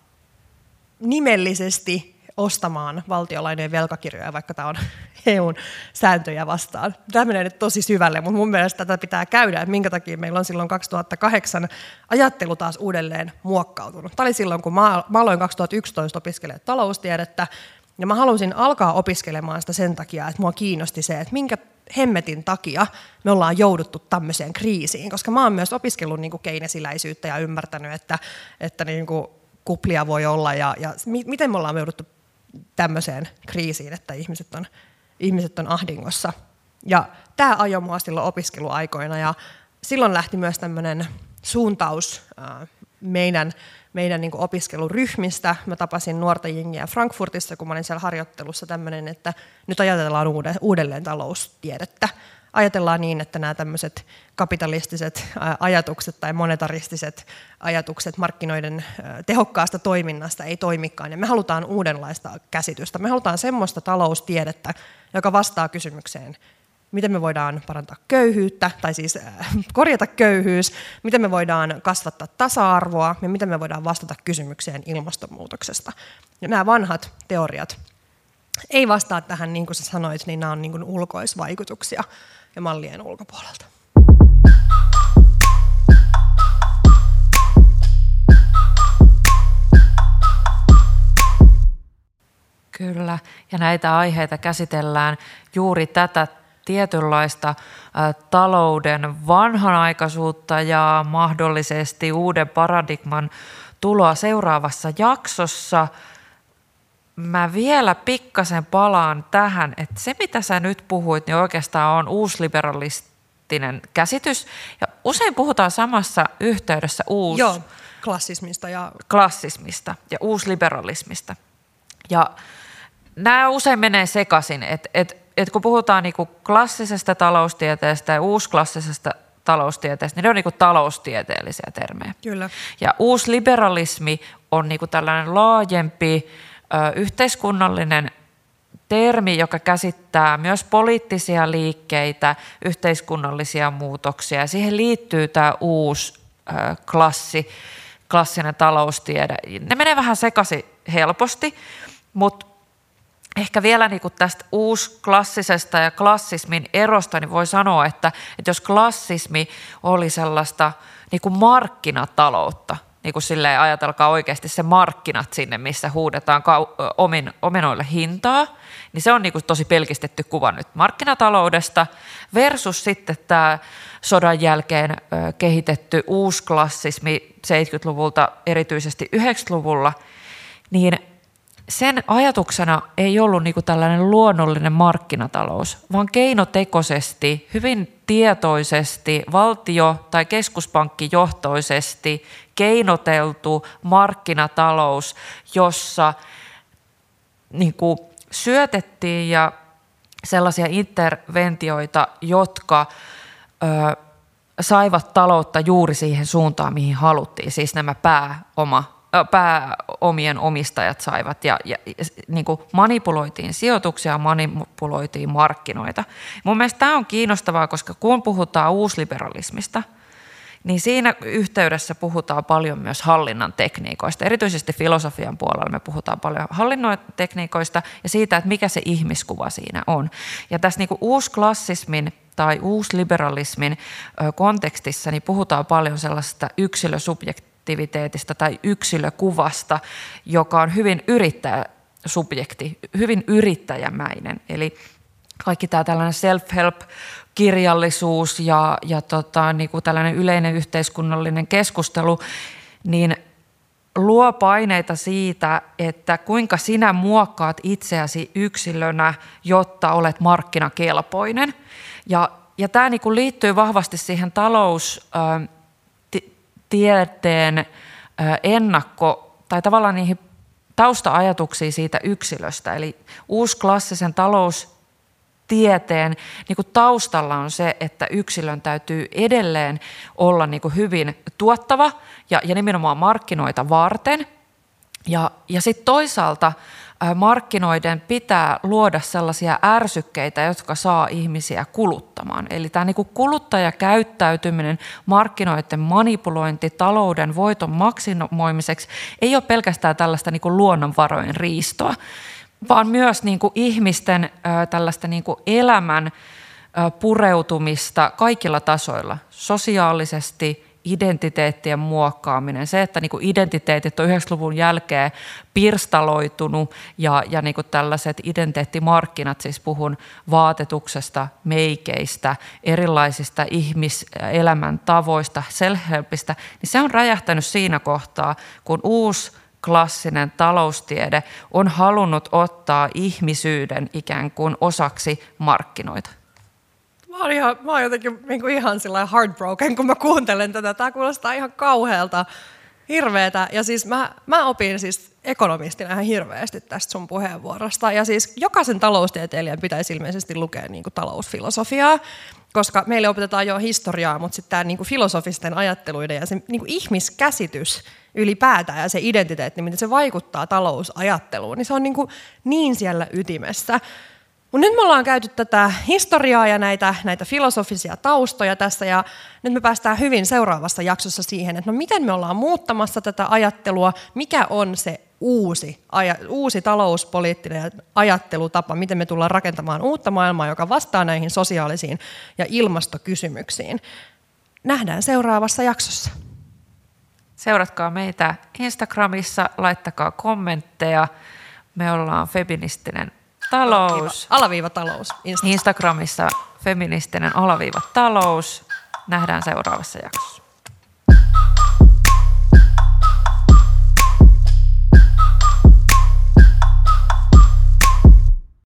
nimellisesti ostamaan valtiolainojen velkakirjoja, vaikka tämä on EUn sääntöjä vastaan. Tämä menee nyt tosi syvälle, mutta mun mielestä tätä pitää käydä, että minkä takia meillä on silloin 2008 ajattelu taas uudelleen muokkautunut. Tämä oli silloin, kun mä, mä aloin 2011 opiskelemaan taloustiedettä, ja mä halusin alkaa opiskelemaan sitä sen takia, että mua kiinnosti se, että minkä hemmetin takia me ollaan jouduttu tämmöiseen kriisiin, koska mä oon myös opiskellut niin keinesiläisyyttä ja ymmärtänyt, että, että niin kuin kuplia voi olla ja, ja miten me ollaan jouduttu tämmöiseen kriisiin, että ihmiset on, ihmiset on ahdingossa. Ja tämä ajoi mua silloin opiskeluaikoina ja silloin lähti myös tämmöinen suuntaus meidän, meidän niin opiskeluryhmistä. Mä tapasin nuorta jengiä Frankfurtissa, kun mä olin siellä harjoittelussa tämmöinen, että nyt ajatellaan uudelleen taloustiedettä ajatellaan niin, että nämä tämmöiset kapitalistiset ajatukset tai monetaristiset ajatukset markkinoiden tehokkaasta toiminnasta ei toimikaan. Ja me halutaan uudenlaista käsitystä. Me halutaan semmoista taloustiedettä, joka vastaa kysymykseen, miten me voidaan parantaa köyhyyttä, tai siis korjata köyhyys, miten me voidaan kasvattaa tasa-arvoa ja miten me voidaan vastata kysymykseen ilmastonmuutoksesta. Ja nämä vanhat teoriat ei vastaa tähän, niin kuin sä sanoit, niin nämä on niin kuin ulkoisvaikutuksia ja mallien ulkopuolelta. Kyllä, ja näitä aiheita käsitellään juuri tätä tietynlaista talouden vanhanaikaisuutta ja mahdollisesti uuden paradigman tuloa seuraavassa jaksossa. Mä vielä pikkasen palaan tähän, että se mitä sä nyt puhuit, niin oikeastaan on uusliberalistinen käsitys. Ja usein puhutaan samassa yhteydessä uus... Joo, klassismista ja... Klassismista ja uusliberalismista. Ja nämä usein menee sekaisin, että et, et kun puhutaan niinku klassisesta taloustieteestä ja uusklassisesta taloustieteestä, niin ne on niinku taloustieteellisiä termejä. Kyllä. Ja uusliberalismi on niinku tällainen laajempi yhteiskunnallinen termi, joka käsittää myös poliittisia liikkeitä, yhteiskunnallisia muutoksia. Ja siihen liittyy tämä uusi klassi, klassinen taloustiede. Ne menee vähän sekaisin helposti, mutta ehkä vielä niin kuin tästä uusklassisesta ja klassismin erosta, niin voi sanoa, että, että jos klassismi oli sellaista niin kuin markkinataloutta, niin kuin silleen ajatelkaa oikeasti se markkinat sinne, missä huudetaan omin, omenoille hintaa, niin se on niin kuin tosi pelkistetty kuva nyt markkinataloudesta versus sitten tämä sodan jälkeen kehitetty uusklassismi 70-luvulta, erityisesti 90-luvulla, niin sen ajatuksena ei ollut niin kuin tällainen luonnollinen markkinatalous, vaan keinotekoisesti, hyvin tietoisesti, valtio- tai keskuspankkijohtoisesti keinoteltu markkinatalous, jossa niin kuin syötettiin ja sellaisia interventioita, jotka ö, saivat taloutta juuri siihen suuntaan, mihin haluttiin, siis nämä pääoma pääomien omistajat saivat ja, ja, ja niin kuin manipuloitiin sijoituksia, manipuloitiin markkinoita. Mun mielestä tämä on kiinnostavaa, koska kun puhutaan uusliberalismista, niin siinä yhteydessä puhutaan paljon myös hallinnan tekniikoista. Erityisesti filosofian puolella me puhutaan paljon hallinnon tekniikoista ja siitä, että mikä se ihmiskuva siinä on. Ja tässä niin uusklassismin tai uusliberalismin kontekstissa niin puhutaan paljon sellaista yksilösubjektiviteetista tai yksilökuvasta, joka on hyvin yrittäjäsubjekti, hyvin yrittäjämäinen. Eli kaikki tämä tällainen self-help kirjallisuus ja, ja tota, niin kuin tällainen yleinen yhteiskunnallinen keskustelu, niin luo paineita siitä, että kuinka sinä muokkaat itseäsi yksilönä, jotta olet markkinakelpoinen. Ja, ja tämä niin kuin liittyy vahvasti siihen taloustieteen ennakko- tai tavallaan niihin tausta-ajatuksiin siitä yksilöstä. Eli uusklassisen talous tieteen niin kuin taustalla on se, että yksilön täytyy edelleen olla niin kuin hyvin tuottava ja, ja nimenomaan markkinoita varten. Ja, ja sitten toisaalta markkinoiden pitää luoda sellaisia ärsykkeitä, jotka saa ihmisiä kuluttamaan. Eli tämä niin kuluttajakäyttäytyminen, markkinoiden manipulointi, talouden voiton maksimoimiseksi ei ole pelkästään tällaista niin luonnonvarojen riistoa, vaan myös niin ihmisten tällaista niin elämän pureutumista kaikilla tasoilla, sosiaalisesti, identiteettien muokkaaminen, se, että niin kuin identiteetit on 90-luvun jälkeen pirstaloitunut ja, ja niin kuin tällaiset identiteettimarkkinat, siis puhun vaatetuksesta, meikeistä, erilaisista ihmiselämän tavoista, self niin se on räjähtänyt siinä kohtaa, kun uusi klassinen taloustiede on halunnut ottaa ihmisyyden ikään kuin osaksi markkinoita. Mä oon, ihan, mä oon jotenkin niin kuin ihan sillä heartbroken, kun mä kuuntelen tätä. Tämä kuulostaa ihan kauhealta, hirveetä. Ja siis mä, mä opin siis ekonomistina ihan hirveästi tästä sun puheenvuorosta. Ja siis jokaisen taloustieteilijän pitäisi ilmeisesti lukea niin kuin talousfilosofiaa, koska meille opetetaan jo historiaa, mutta sitten tämä niin kuin filosofisten ajatteluiden ja se niin kuin ihmiskäsitys – ylipäätään ja se identiteetti, miten se vaikuttaa talousajatteluun, niin se on niin, kuin niin siellä ytimessä. Mutta nyt me ollaan käyty tätä historiaa ja näitä, näitä filosofisia taustoja tässä ja nyt me päästään hyvin seuraavassa jaksossa siihen, että no miten me ollaan muuttamassa tätä ajattelua, mikä on se uusi, aja, uusi talouspoliittinen ajattelutapa, miten me tullaan rakentamaan uutta maailmaa, joka vastaa näihin sosiaalisiin ja ilmastokysymyksiin. Nähdään seuraavassa jaksossa. Seuratkaa meitä Instagramissa, laittakaa kommentteja. Me ollaan feministinen talous. Alaviiva talous. Instagramissa feministinen alaviiva talous. Nähdään seuraavassa jaksossa.